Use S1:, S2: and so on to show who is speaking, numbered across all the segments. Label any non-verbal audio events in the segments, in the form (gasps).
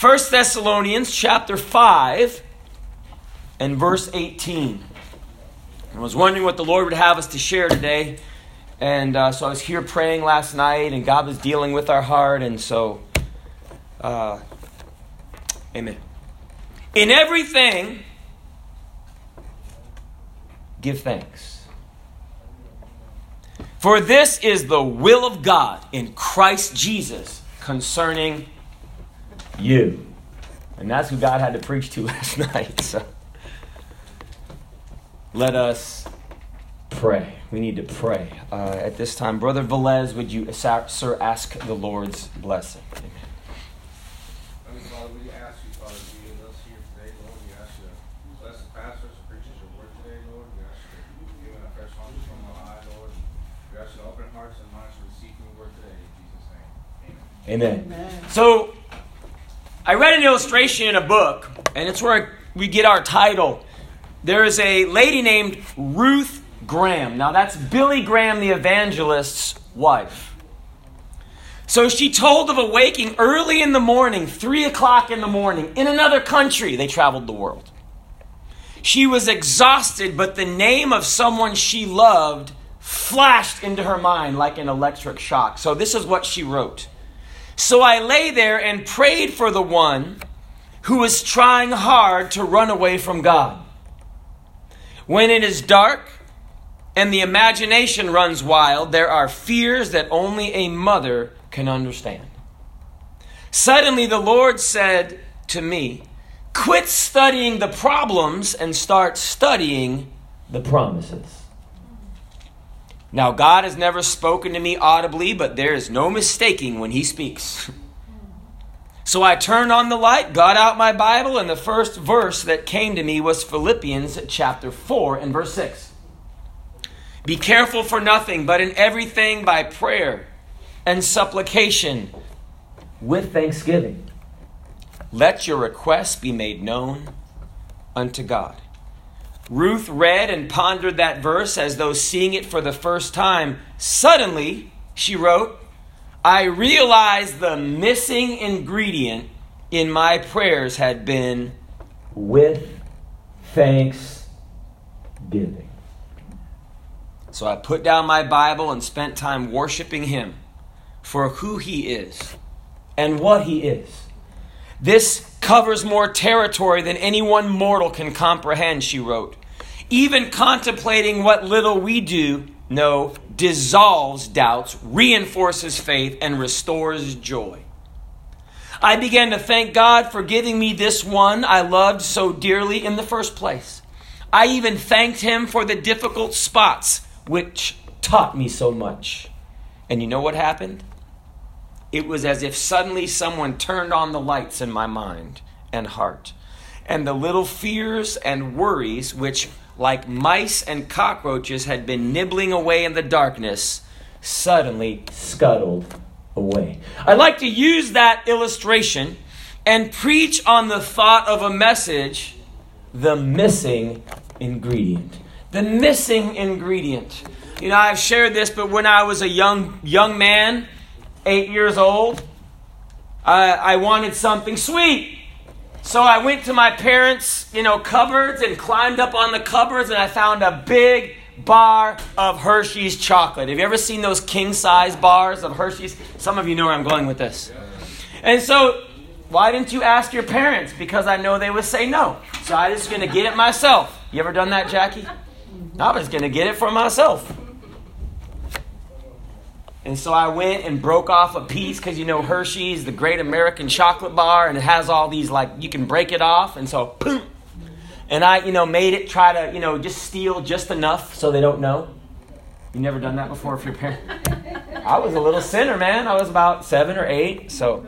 S1: 1 Thessalonians chapter 5 and verse 18. I was wondering what the Lord would have us to share today. And uh, so I was here praying last night, and God was dealing with our heart. And so, uh, amen. In everything, give thanks. For this is the will of God in Christ Jesus concerning you. And that's who God had to preach to (laughs) last night. So let us pray. We need to pray. Uh, at this time, Brother Velez, would you, sir, ask the Lord's blessing? Amen.
S2: Father, we ask you, Father, to be with us here today, Lord. We ask you to bless the pastors who preaches your word today, Lord. We ask you to give them a fresh hunger from the eye, Lord. We ask you to open hearts and minds to receive your word today. In Jesus' name,
S1: amen. Amen. So, I read an illustration in a book, and it's where we get our title. There is a lady named Ruth Graham. Now, that's Billy Graham, the evangelist's wife. So she told of awaking early in the morning, 3 o'clock in the morning, in another country. They traveled the world. She was exhausted, but the name of someone she loved flashed into her mind like an electric shock. So this is what she wrote. So I lay there and prayed for the one who was trying hard to run away from God. When it is dark and the imagination runs wild, there are fears that only a mother can understand. Suddenly, the Lord said to me, Quit studying the problems and start studying the promises. Now, God has never spoken to me audibly, but there is no mistaking when He speaks. So I turned on the light, got out my Bible, and the first verse that came to me was Philippians chapter 4 and verse 6. Be careful for nothing, but in everything by prayer and supplication with thanksgiving. Let your requests be made known unto God. Ruth read and pondered that verse as though seeing it for the first time. Suddenly, she wrote, I realized the missing ingredient in my prayers had been with thanksgiving. So I put down my Bible and spent time worshiping Him for who He is and what He is. This covers more territory than any one mortal can comprehend, she wrote. Even contemplating what little we do know dissolves doubts, reinforces faith, and restores joy. I began to thank God for giving me this one I loved so dearly in the first place. I even thanked Him for the difficult spots which taught me so much. And you know what happened? It was as if suddenly someone turned on the lights in my mind and heart. And the little fears and worries, which, like mice and cockroaches, had been nibbling away in the darkness, suddenly scuttled away. I like to use that illustration and preach on the thought of a message the missing ingredient. The missing ingredient. You know, I've shared this, but when I was a young young man, eight years old, I, I wanted something sweet. So I went to my parents' you know cupboards and climbed up on the cupboards, and I found a big bar of Hershey's chocolate. Have you ever seen those king size bars of Hershey's? Some of you know where I'm going with this. And so, why didn't you ask your parents? Because I know they would say no. So I was just going to get it myself. You ever done that, Jackie? I was going to get it for myself. And so I went and broke off a piece because you know Hershey's, the great American chocolate bar, and it has all these like you can break it off. And so, boom. And I, you know, made it try to, you know, just steal just enough so they don't know. You never done that before for your parents? I was a little sinner, man. I was about seven or eight, so.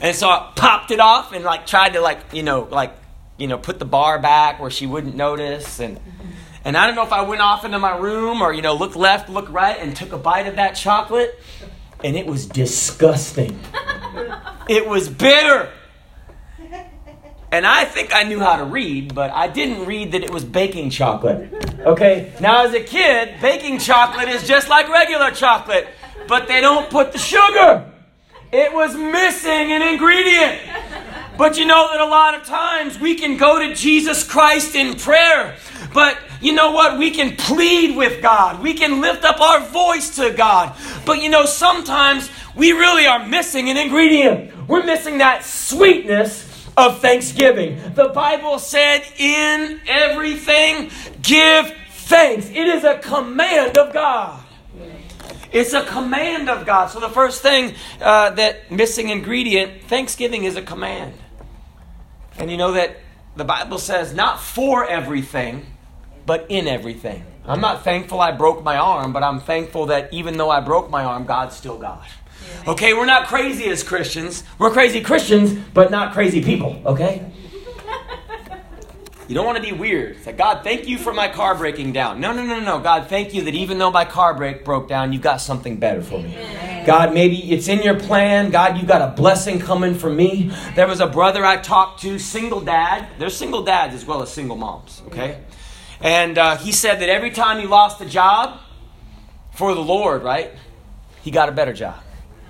S1: And so I popped it off and like tried to like, you know, like, you know, put the bar back where she wouldn't notice and. And I don't know if I went off into my room or, you know, looked left, looked right, and took a bite of that chocolate. And it was disgusting. (laughs) it was bitter. And I think I knew how to read, but I didn't read that it was baking chocolate. Okay? Now, as a kid, baking chocolate is just like regular chocolate, but they don't put the sugar. It was missing an ingredient. But you know that a lot of times we can go to Jesus Christ in prayer. But you know what? We can plead with God. We can lift up our voice to God. But you know, sometimes we really are missing an ingredient. We're missing that sweetness of thanksgiving. The Bible said, in everything, give thanks. It is a command of God. It's a command of God. So the first thing uh, that missing ingredient, thanksgiving is a command. And you know that the Bible says not for everything, but in everything. I'm not thankful I broke my arm, but I'm thankful that even though I broke my arm, God's still God. Okay, we're not crazy as Christians. We're crazy Christians, but not crazy people, okay? (laughs) You don't want to be weird. It's like, God, thank you for my car breaking down. No, no, no, no. God, thank you that even though my car break broke down, you've got something better for me. God, maybe it's in your plan. God, you got a blessing coming for me. There was a brother I talked to, single dad. There's single dads as well as single moms, okay? And uh, he said that every time he lost a job for the Lord, right, he got a better job.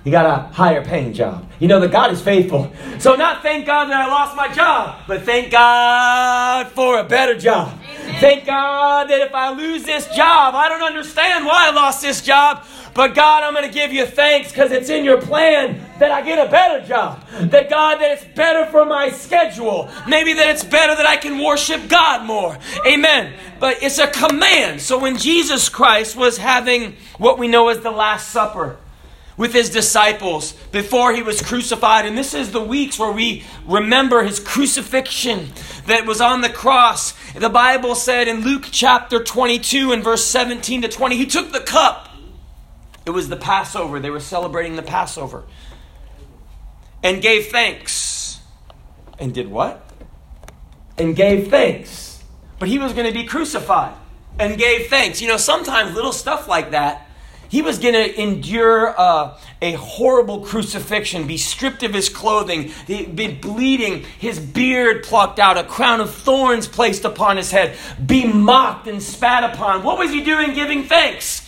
S1: He got a higher paying job. You know that God is faithful. So, not thank God that I lost my job, but thank God for a better job. Amen. Thank God that if I lose this job, I don't understand why I lost this job, but God, I'm going to give you thanks because it's in your plan that I get a better job. That God, that it's better for my schedule. Maybe that it's better that I can worship God more. Amen. But it's a command. So when Jesus Christ was having what we know as the Last Supper, with his disciples before he was crucified. And this is the weeks where we remember his crucifixion that was on the cross. The Bible said in Luke chapter 22 and verse 17 to 20, he took the cup. It was the Passover. They were celebrating the Passover. And gave thanks. And did what? And gave thanks. But he was going to be crucified and gave thanks. You know, sometimes little stuff like that he was going to endure uh, a horrible crucifixion, be stripped of his clothing, be bleeding, his beard plucked out, a crown of thorns placed upon his head, be mocked and spat upon. What was he doing giving thanks?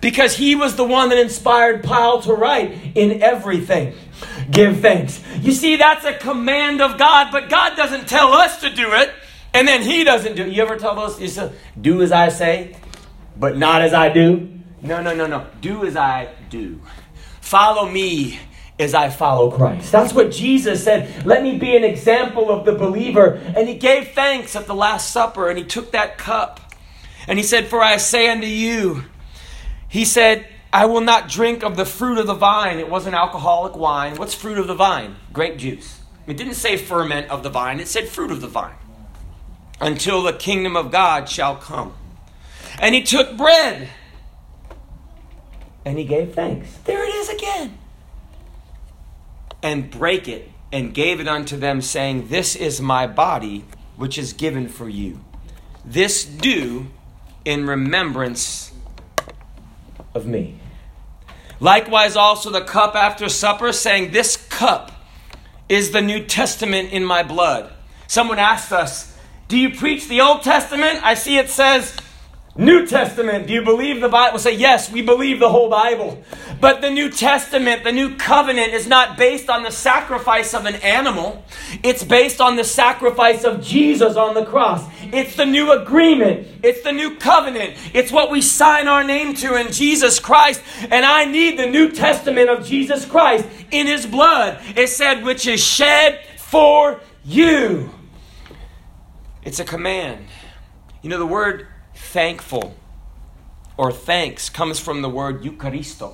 S1: Because he was the one that inspired Paul to write in everything. Give thanks. You see, that's a command of God, but God doesn't tell us to do it, and then he doesn't do it. You ever tell those, you say, do as I say, but not as I do? No, no, no, no. Do as I do. Follow me as I follow Christ. That's what Jesus said. Let me be an example of the believer. And he gave thanks at the Last Supper and he took that cup and he said, For I say unto you, he said, I will not drink of the fruit of the vine. It wasn't alcoholic wine. What's fruit of the vine? Grape juice. It didn't say ferment of the vine, it said fruit of the vine. Until the kingdom of God shall come. And he took bread and he gave thanks. There it is again. And break it and gave it unto them, saying, This is my body, which is given for you. This do in remembrance of me. Likewise, also the cup after supper, saying, This cup is the New Testament in my blood. Someone asked us, Do you preach the Old Testament? I see it says, New Testament, do you believe the Bible? Say, yes, we believe the whole Bible. But the New Testament, the New Covenant, is not based on the sacrifice of an animal. It's based on the sacrifice of Jesus on the cross. It's the new agreement. It's the new covenant. It's what we sign our name to in Jesus Christ. And I need the New Testament of Jesus Christ in His blood. It said, which is shed for you. It's a command. You know, the word thankful or thanks comes from the word Eucharisto,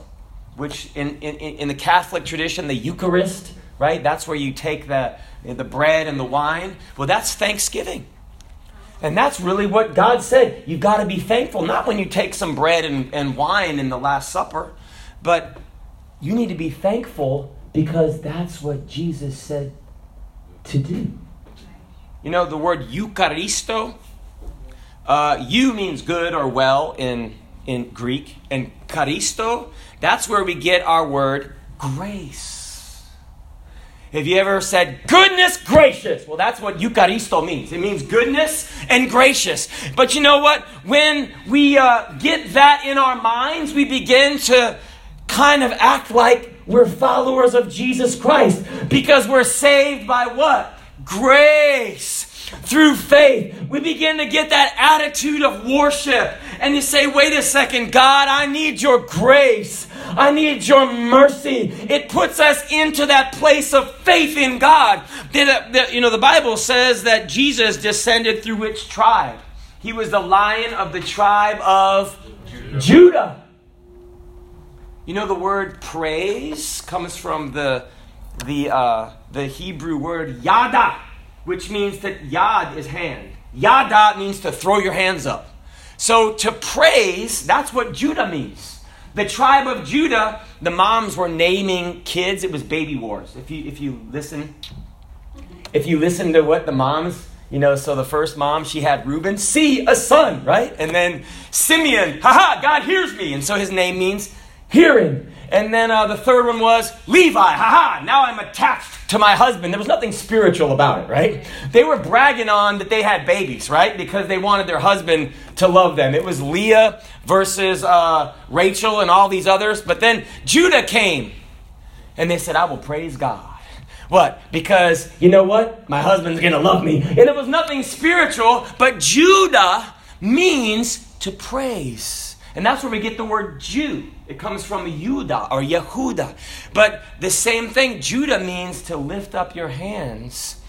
S1: which in, in, in the Catholic tradition, the Eucharist, right? That's where you take the, the bread and the wine. Well, that's thanksgiving. And that's really what God said. You've got to be thankful, not when you take some bread and, and wine in the Last Supper, but you need to be thankful because that's what Jesus said to do. You know, the word Eucharisto uh, you means good or well in, in Greek, and charisto, that's where we get our word grace. Have you ever said, goodness gracious? Well, that's what Eucharisto means. It means goodness and gracious. But you know what? When we uh, get that in our minds, we begin to kind of act like we're followers of Jesus Christ because we're saved by what? Grace. Through faith, we begin to get that attitude of worship. And you say, wait a second, God, I need your grace. I need your mercy. It puts us into that place of faith in God. You know, the Bible says that Jesus descended through which tribe? He was the lion of the tribe of Judah. You know, the word praise comes from the, the, uh, the Hebrew word yada, which means that yad is hand. Yada means to throw your hands up. So to praise, that's what Judah means. The tribe of Judah, the moms were naming kids. It was baby wars. If you if you listen, if you listen to what the moms you know, so the first mom, she had Reuben, see a son, right? And then Simeon, haha, God hears me. And so his name means hearing. And then uh, the third one was Levi, haha, now I'm attached to my husband. There was nothing spiritual about it, right? They were bragging on that they had babies, right? Because they wanted their husband to love them. It was Leah versus uh, Rachel and all these others. But then Judah came and they said, I will praise God. What? Because you know what? My husband's going to love me. And it was nothing spiritual, but Judah means to praise. And that's where we get the word Jew. It comes from Judah or Yehuda. But the same thing, Judah means to lift up your hands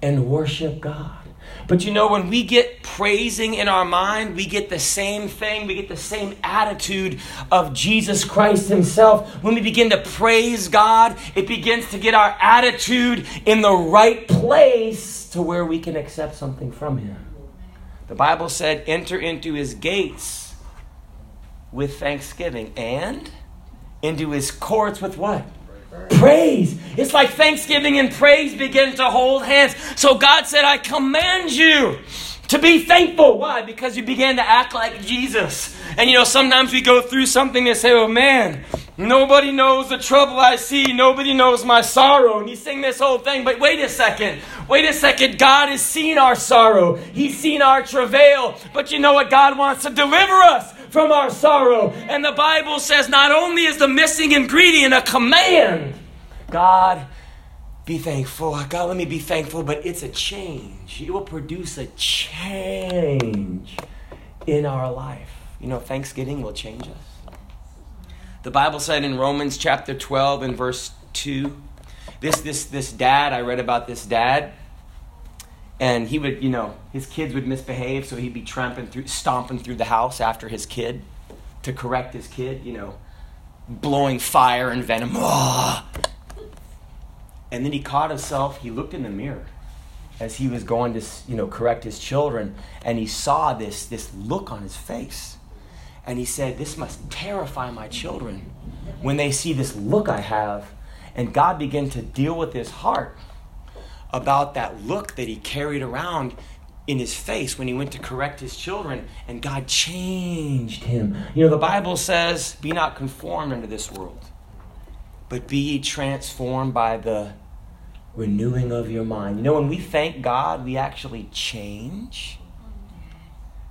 S1: and worship God. But you know, when we get praising in our mind, we get the same thing. We get the same attitude of Jesus Christ Himself. When we begin to praise God, it begins to get our attitude in the right place to where we can accept something from Him. The Bible said, enter into His gates with thanksgiving and into His courts with what? Praise. It's like thanksgiving and praise begin to hold hands. So God said, I command you to be thankful. Why? Because you began to act like Jesus. And you know, sometimes we go through something and say, oh man, nobody knows the trouble I see. Nobody knows my sorrow. And you sing this whole thing, but wait a second. Wait a second. God has seen our sorrow. He's seen our travail. But you know what? God wants to deliver us from our sorrow. And the Bible says not only is the missing ingredient a command, God, be thankful. Ah, God, let me be thankful, but it's a change. It will produce a change in our life. You know, thanksgiving will change us. The Bible said in Romans chapter 12 and verse 2, this, this, this dad, I read about this dad and he would, you know, his kids would misbehave, so he'd be tramping through, stomping through the house after his kid to correct his kid, you know, blowing fire and venom. Ah! And then he caught himself, he looked in the mirror as he was going to, you know, correct his children, and he saw this, this look on his face. And he said, This must terrify my children when they see this look I have. And God began to deal with his heart about that look that he carried around in his face when he went to correct his children, and God changed him. You know, the Bible says, Be not conformed unto this world, but be ye transformed by the renewing of your mind. You know, when we thank God, we actually change.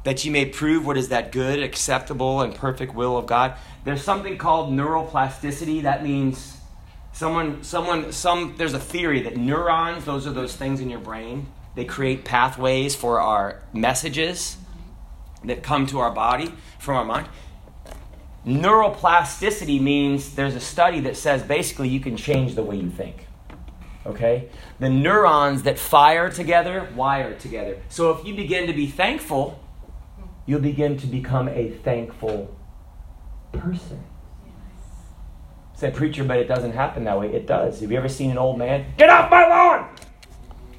S1: That you may prove what is that good, acceptable, and perfect will of God. There's something called neuroplasticity. That means Someone, someone, some, there's a theory that neurons, those are those things in your brain, they create pathways for our messages that come to our body from our mind. Neuroplasticity means there's a study that says basically you can change the way you think. Okay? The neurons that fire together wire together. So if you begin to be thankful, you'll begin to become a thankful person. Said preacher, but it doesn't happen that way. It does. Have you ever seen an old man? Get off my lawn!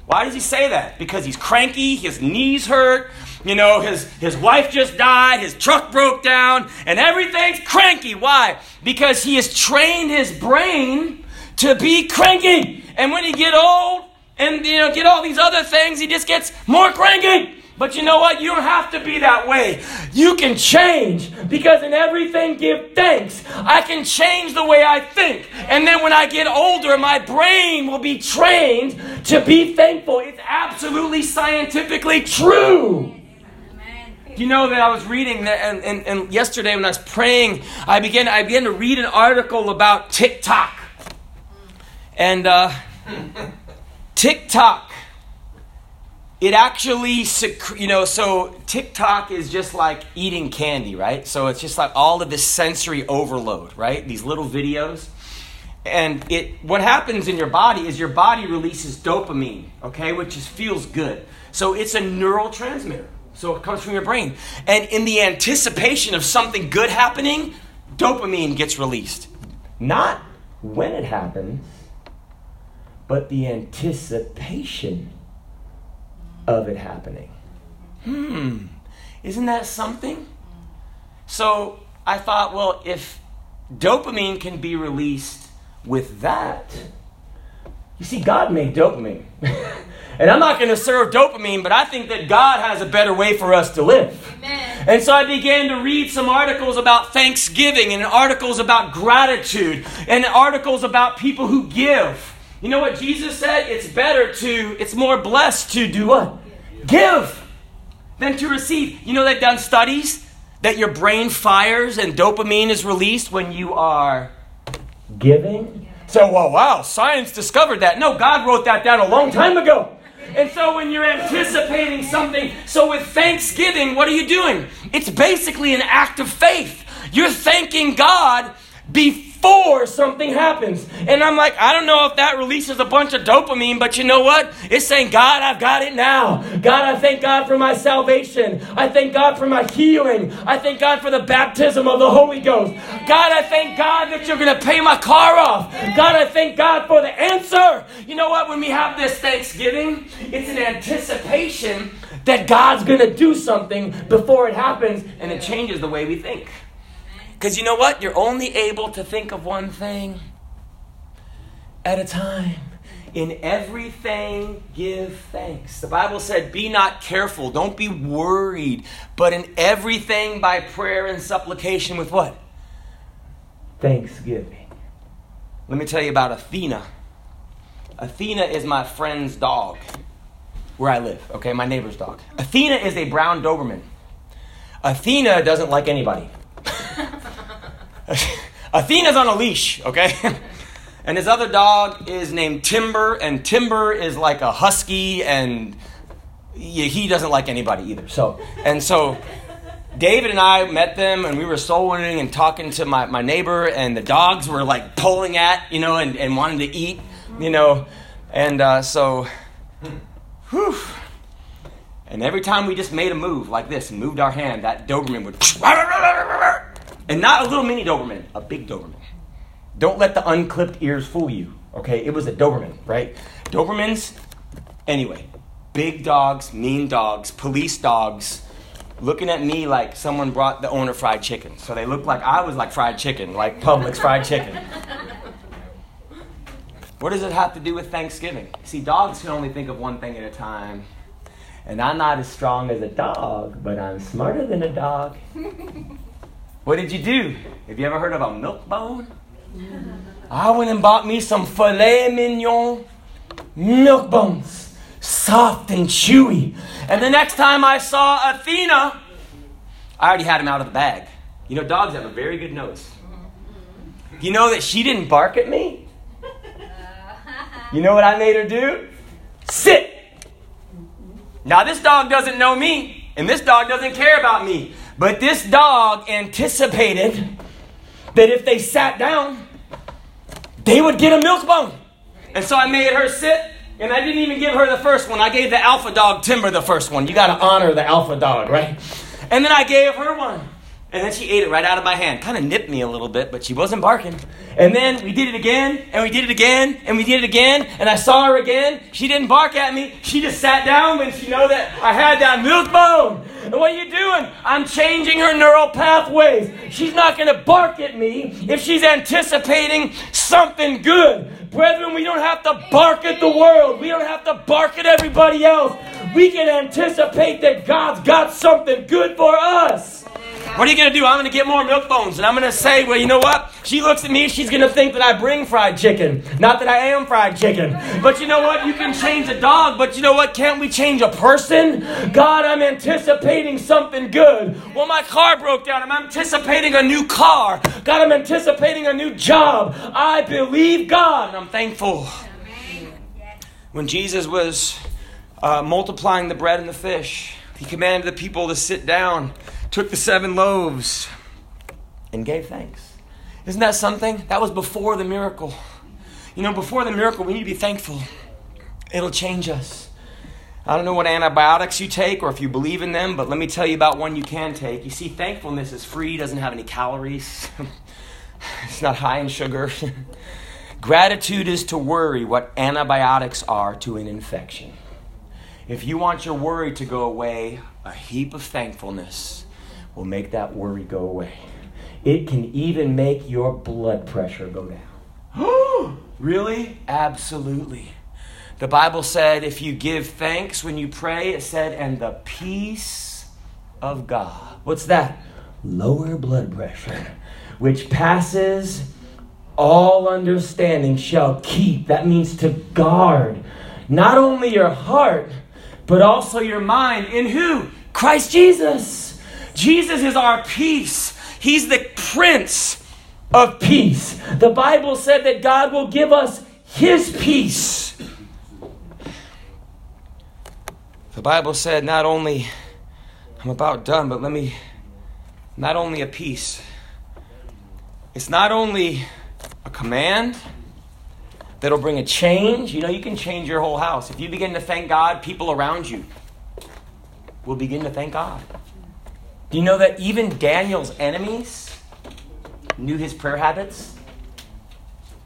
S1: Why does he say that? Because he's cranky, his knees hurt, you know, his, his wife just died, his truck broke down, and everything's cranky. Why? Because he has trained his brain to be cranky. And when he get old and you know get all these other things, he just gets more cranky. But you know what? You don't have to be that way. You can change because in everything give thanks. I can change the way I think. And then when I get older, my brain will be trained to be thankful. It's absolutely scientifically true. You know that I was reading that, and, and, and yesterday when I was praying, I began, I began to read an article about TikTok. And uh, (laughs) TikTok, it actually, you know, so TikTok is just like eating candy, right? So it's just like all of this sensory overload, right? These little videos. And it, what happens in your body is your body releases dopamine, okay, which is, feels good. So it's a neurotransmitter. So it comes from your brain. And in the anticipation of something good happening, dopamine gets released. Not when it happens, but the anticipation of it happening. Hmm, isn't that something? So I thought, well, if dopamine can be released with that, you see, God made dopamine. (laughs) and I'm not going to serve dopamine, but I think that God has a better way for us to live. Amen. And so I began to read some articles about thanksgiving and articles about gratitude and articles about people who give. You know what Jesus said? It's better to, it's more blessed to do what? Give than to receive. You know, they've done studies that your brain fires and dopamine is released when you are giving. So, well, wow, science discovered that. No, God wrote that down a long time ago. And so when you're anticipating something, so with thanksgiving, what are you doing? It's basically an act of faith. You're thanking God before before something happens. And I'm like, I don't know if that releases a bunch of dopamine, but you know what? It's saying, God, I've got it now. God, I thank God for my salvation. I thank God for my healing. I thank God for the baptism of the Holy Ghost. God, I thank God that you're going to pay my car off. God, I thank God for the answer. You know what? When we have this Thanksgiving, it's an anticipation that God's going to do something before it happens, and it changes the way we think. Because you know what? You're only able to think of one thing at a time. In everything, give thanks. The Bible said, Be not careful, don't be worried, but in everything by prayer and supplication with what? Thanksgiving. Let me tell you about Athena. Athena is my friend's dog where I live, okay? My neighbor's dog. Athena is a brown Doberman. Athena doesn't like anybody. (laughs) Athena's on a leash, okay? (laughs) and his other dog is named Timber, and Timber is like a husky, and he doesn't like anybody either. So, and so David and I met them, and we were soul winning and talking to my, my neighbor, and the dogs were like pulling at, you know, and, and wanting to eat, you know. And uh, so, whew. And every time we just made a move like this and moved our hand, that Doberman would (laughs) and not a little mini Doberman, a big Doberman. Don't let the unclipped ears fool you, okay? It was a Doberman, right? Dobermans, anyway, big dogs, mean dogs, police dogs, looking at me like someone brought the owner fried chicken. So they looked like I was like fried chicken, like Publix fried chicken. (laughs) What does it have to do with Thanksgiving? See, dogs can only think of one thing at a time. And I'm not as strong as a dog, but I'm smarter than a dog. (laughs) What did you do? Have you ever heard of a milk bone? I went and bought me some filet mignon milk bones, soft and chewy. And the next time I saw Athena, I already had him out of the bag. You know, dogs have a very good nose. You know that she didn't bark at me? You know what I made her do? Sit! Now, this dog doesn't know me, and this dog doesn't care about me. But this dog anticipated that if they sat down, they would get a milk bone. And so I made her sit, and I didn't even give her the first one. I gave the alpha dog Timber the first one. You got to honor the alpha dog, right? And then I gave her one. And then she ate it right out of my hand. Kind of nipped me a little bit, but she wasn't barking. And then we did it again, and we did it again, and we did it again, and I saw her again. She didn't bark at me. She just sat down when she know that I had that milk bone. And what are you doing? I'm changing her neural pathways. She's not going to bark at me if she's anticipating something good. Brethren, we don't have to bark at the world. We don't have to bark at everybody else. We can anticipate that God's got something good for us. What are you going to do? I'm going to get more milk bones. And I'm going to say, well, you know what? She looks at me, she's going to think that I bring fried chicken. Not that I am fried chicken. But you know what? You can change a dog, but you know what? Can't we change a person? God, I'm anticipating something good. Well, my car broke down. I'm anticipating a new car. God, I'm anticipating a new job. I believe God, and I'm thankful. When Jesus was uh, multiplying the bread and the fish, he commanded the people to sit down, took the seven loaves, and gave thanks. Isn't that something? That was before the miracle. You know, before the miracle, we need to be thankful. It'll change us. I don't know what antibiotics you take or if you believe in them, but let me tell you about one you can take. You see, thankfulness is free, doesn't have any calories, (laughs) it's not high in sugar. (laughs) Gratitude is to worry what antibiotics are to an infection. If you want your worry to go away, a heap of thankfulness will make that worry go away. It can even make your blood pressure go down. (gasps) really? Absolutely. The Bible said if you give thanks when you pray, it said, and the peace of God. What's that? Lower blood pressure, which passes all understanding, shall keep. That means to guard not only your heart, but also your mind. In who? Christ Jesus. Jesus is our peace. He's the Prince of Peace. The Bible said that God will give us His peace. The Bible said not only, I'm about done, but let me, not only a peace, it's not only a command that'll bring a change. You know, you can change your whole house. If you begin to thank God, people around you will begin to thank God. Do you know that even Daniel's enemies knew his prayer habits?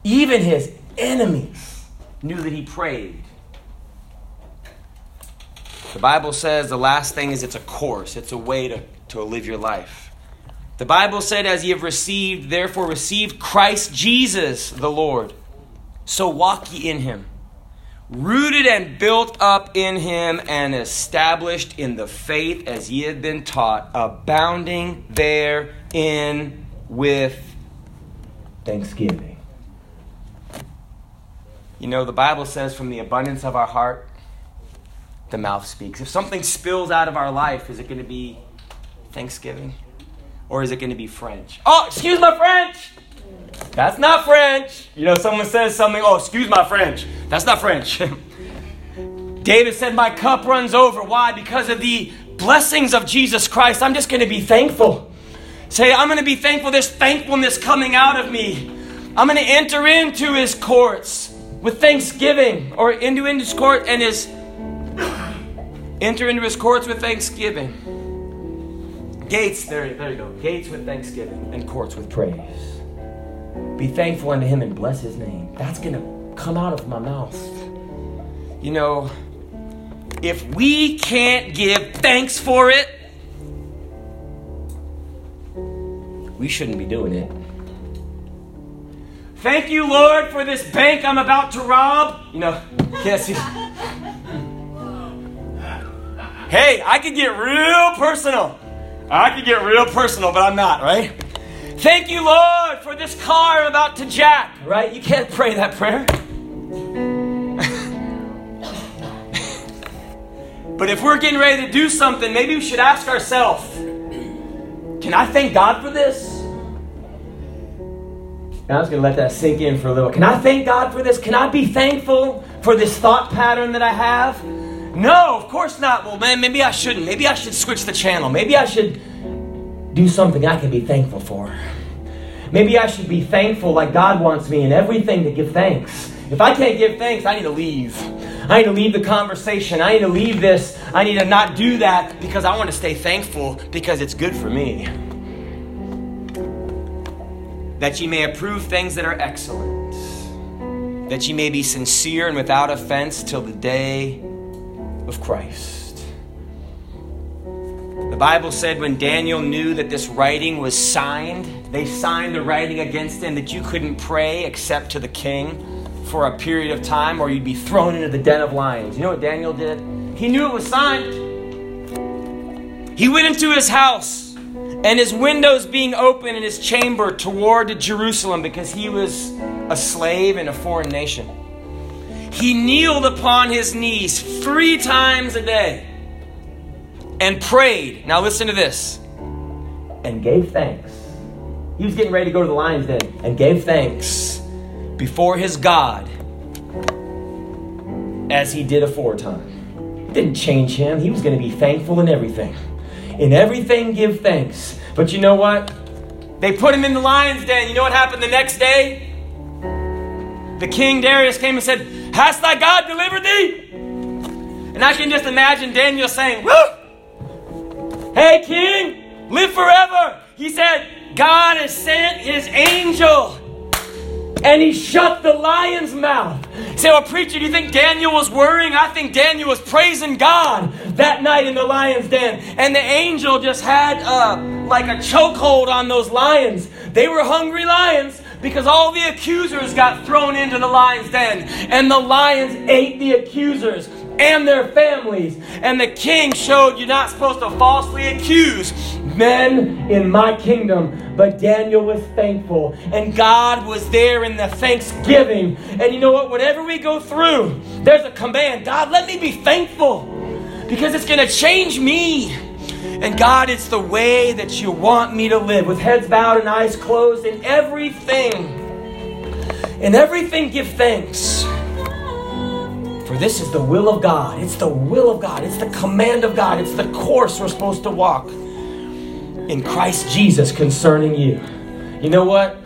S1: Even his enemies knew that he prayed. The Bible says the last thing is it's a course, it's a way to, to live your life. The Bible said, As ye have received, therefore receive Christ Jesus the Lord. So walk ye in him, rooted and built up in him, and established in the faith as ye have been taught, abounding therein with thanksgiving. You know, the Bible says, from the abundance of our heart, the mouth speaks. If something spills out of our life, is it going to be thanksgiving? Or is it going to be French? Oh, excuse my French! That's not French. You know, someone says something, oh, excuse my French. That's not French. (laughs) David said, My cup runs over. Why? Because of the blessings of Jesus Christ. I'm just going to be thankful. Say, I'm going to be thankful. There's thankfulness coming out of me. I'm going to enter into his courts with thanksgiving, or into his court and his enter into his courts with thanksgiving. Gates, there, there you go. Gates with thanksgiving and courts with praise. Be thankful unto him and bless his name. That's going to come out of my mouth. You know, if we can't give thanks for it, we shouldn't be doing it. Thank you, Lord, for this bank I'm about to rob. You know, see. Hey, I could get real personal. I could get real personal, but I'm not, right? Thank you, Lord, for this car I'm about to jack, right? You can't pray that prayer. but if we're getting ready to do something, maybe we should ask ourselves Can I thank God for this? And I was going to let that sink in for a little. Can I thank God for this? Can I be thankful for this thought pattern that I have? No, of course not. Well, man, maybe I shouldn't. Maybe I should switch the channel. Maybe I should do something I can be thankful for. Maybe I should be thankful like God wants me in everything to give thanks. If I can't give thanks, I need to leave. I need to leave the conversation. I need to leave this. I need to not do that because I want to stay thankful because it's good for me that ye may approve things that are excellent, that ye may be sincere and without offense till the day of Christ. The Bible said when Daniel knew that this writing was signed, they signed the writing against him that you couldn't pray except to the king for a period of time or you'd be thrown into the den of lions. You know what Daniel did? He knew it was signed. He went into his house and his windows being open in his chamber toward Jerusalem because he was a slave in a foreign nation. He kneeled upon his knees three times a day and prayed. Now, listen to this and gave thanks. He was getting ready to go to the lion's den and gave thanks before his God as he did aforetime. Didn't change him. He was going to be thankful in everything. In everything, give thanks. But you know what? They put him in the lion's den. You know what happened the next day? The king Darius came and said, Hast thy God delivered thee? And I can just imagine Daniel saying, Woo! Hey, king, live forever. He said, God has sent his angel and he shut the lion's mouth. Say, well, preacher, do you think Daniel was worrying? I think Daniel was praising God that night in the lion's den. And the angel just had uh, like a chokehold on those lions. They were hungry lions because all the accusers got thrown into the lion's den. And the lions ate the accusers and their families. And the king showed you're not supposed to falsely accuse men in my kingdom. But Daniel was thankful, and God was there in the thanksgiving. And you know what? Whatever we go through, there's a command God, let me be thankful because it's going to change me. And God, it's the way that you want me to live with heads bowed and eyes closed in everything. In everything, give thanks. For this is the will of God. It's the will of God. It's the command of God. It's the course we're supposed to walk in Christ Jesus concerning you. You know what?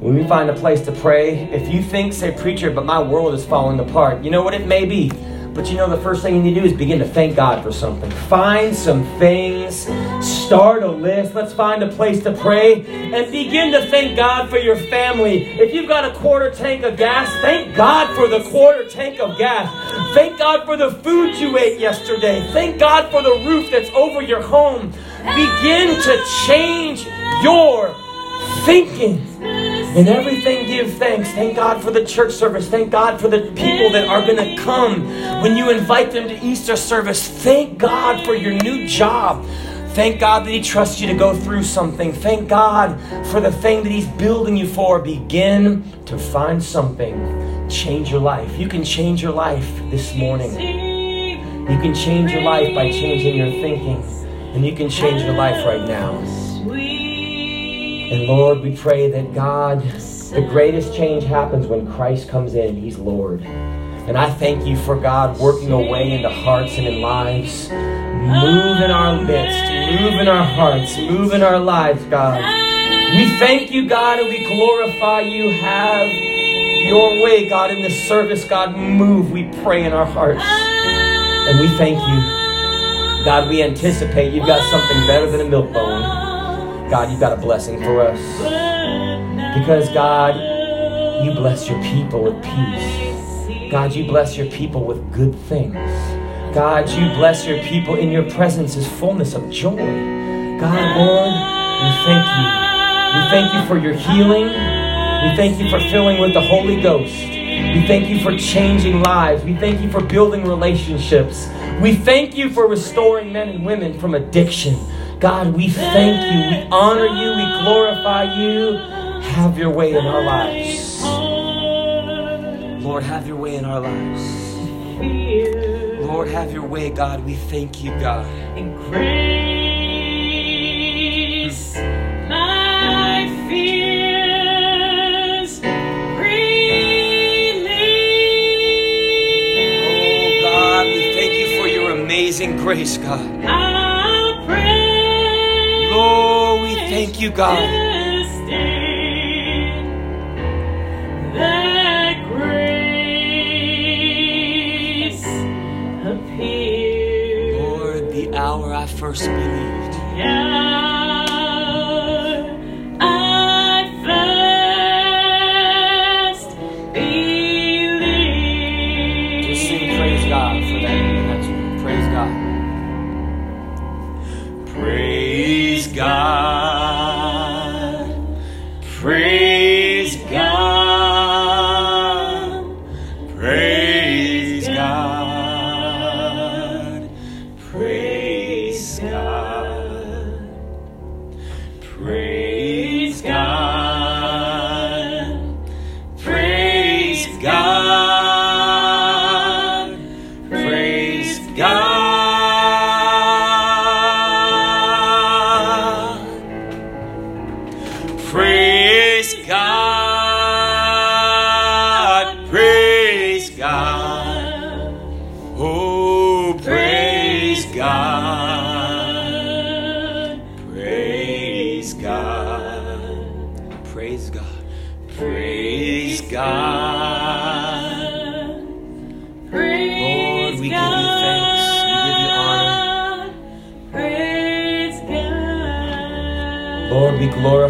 S1: When we find a place to pray, if you think, say, preacher, but my world is falling apart, you know what it may be? But you know, the first thing you need to do is begin to thank God for something. Find some things, start a list. Let's find a place to pray and begin to thank God for your family. If you've got a quarter tank of gas, thank God for the quarter tank of gas. Thank God for the food you ate yesterday. Thank God for the roof that's over your home. Begin to change your thinking. In everything, give thanks. Thank God for the church service. Thank God for the people that are going to come when you invite them to Easter service. Thank God for your new job. Thank God that He trusts you to go through something. Thank God for the thing that He's building you for. Begin to find something. Change your life. You can change your life this morning. You can change your life by changing your thinking. And you can change your life right now. And Lord, we pray that God, the greatest change happens when Christ comes in. He's Lord. And I thank you for God working away into hearts and in lives. Move in our midst, move in our hearts, move in our lives, God. We thank you, God, and we glorify you. Have your way, God, in this service. God, move, we pray in our hearts. And we thank you. God, we anticipate you've got something better than a milk bone. God, you've got a blessing for us. Because, God, you bless your people with peace. God, you bless your people with good things. God, you bless your people in your presence is fullness of joy. God, Lord, we thank you. We thank you for your healing. We thank you for filling with the Holy Ghost. We thank you for changing lives. We thank you for building relationships. We thank you for restoring men and women from addiction. God, we thank you. We honor you. We glorify you. Have your way in our lives. Lord, have your way in our lives. Lord, have your way, God. We thank you, God.
S3: In grace, my fears relieve.
S1: Oh, God, we thank you for your amazing grace, God. Thank you, God.
S3: that grace appeared.
S1: Lord, the hour I first believed.
S3: I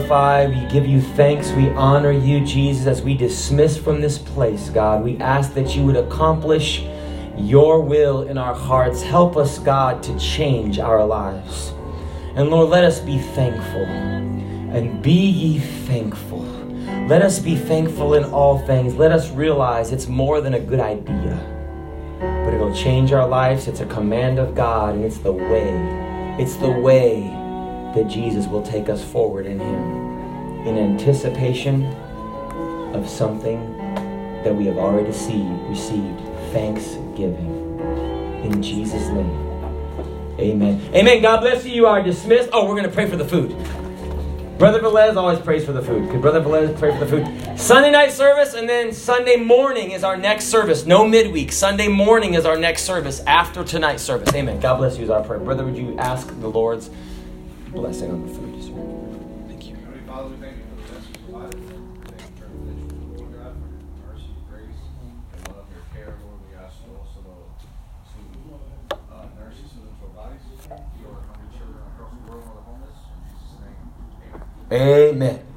S1: glorify, we give you thanks, we honor you, Jesus, as we dismiss from this place, God. We ask that you would accomplish your will in our hearts. Help us, God, to change our lives. And Lord, let us be thankful. And be ye thankful. Let us be thankful in all things. Let us realize it's more than a good idea, but it'll change our lives. It's a command of God, and it's the way. It's the way that Jesus will take us forward in Him in anticipation of something that we have already received, received thanksgiving. In Jesus' name. Amen. Amen. God bless you. You are dismissed. Oh, we're going to pray for the food. Brother Velez always prays for the food. Could Brother Velez pray for the food? Sunday night service, and then Sunday morning is our next service. No midweek. Sunday morning is our next service after tonight's service. Amen. God bless you is our prayer. Brother, would you ask the Lord's blessing on the food, Amen.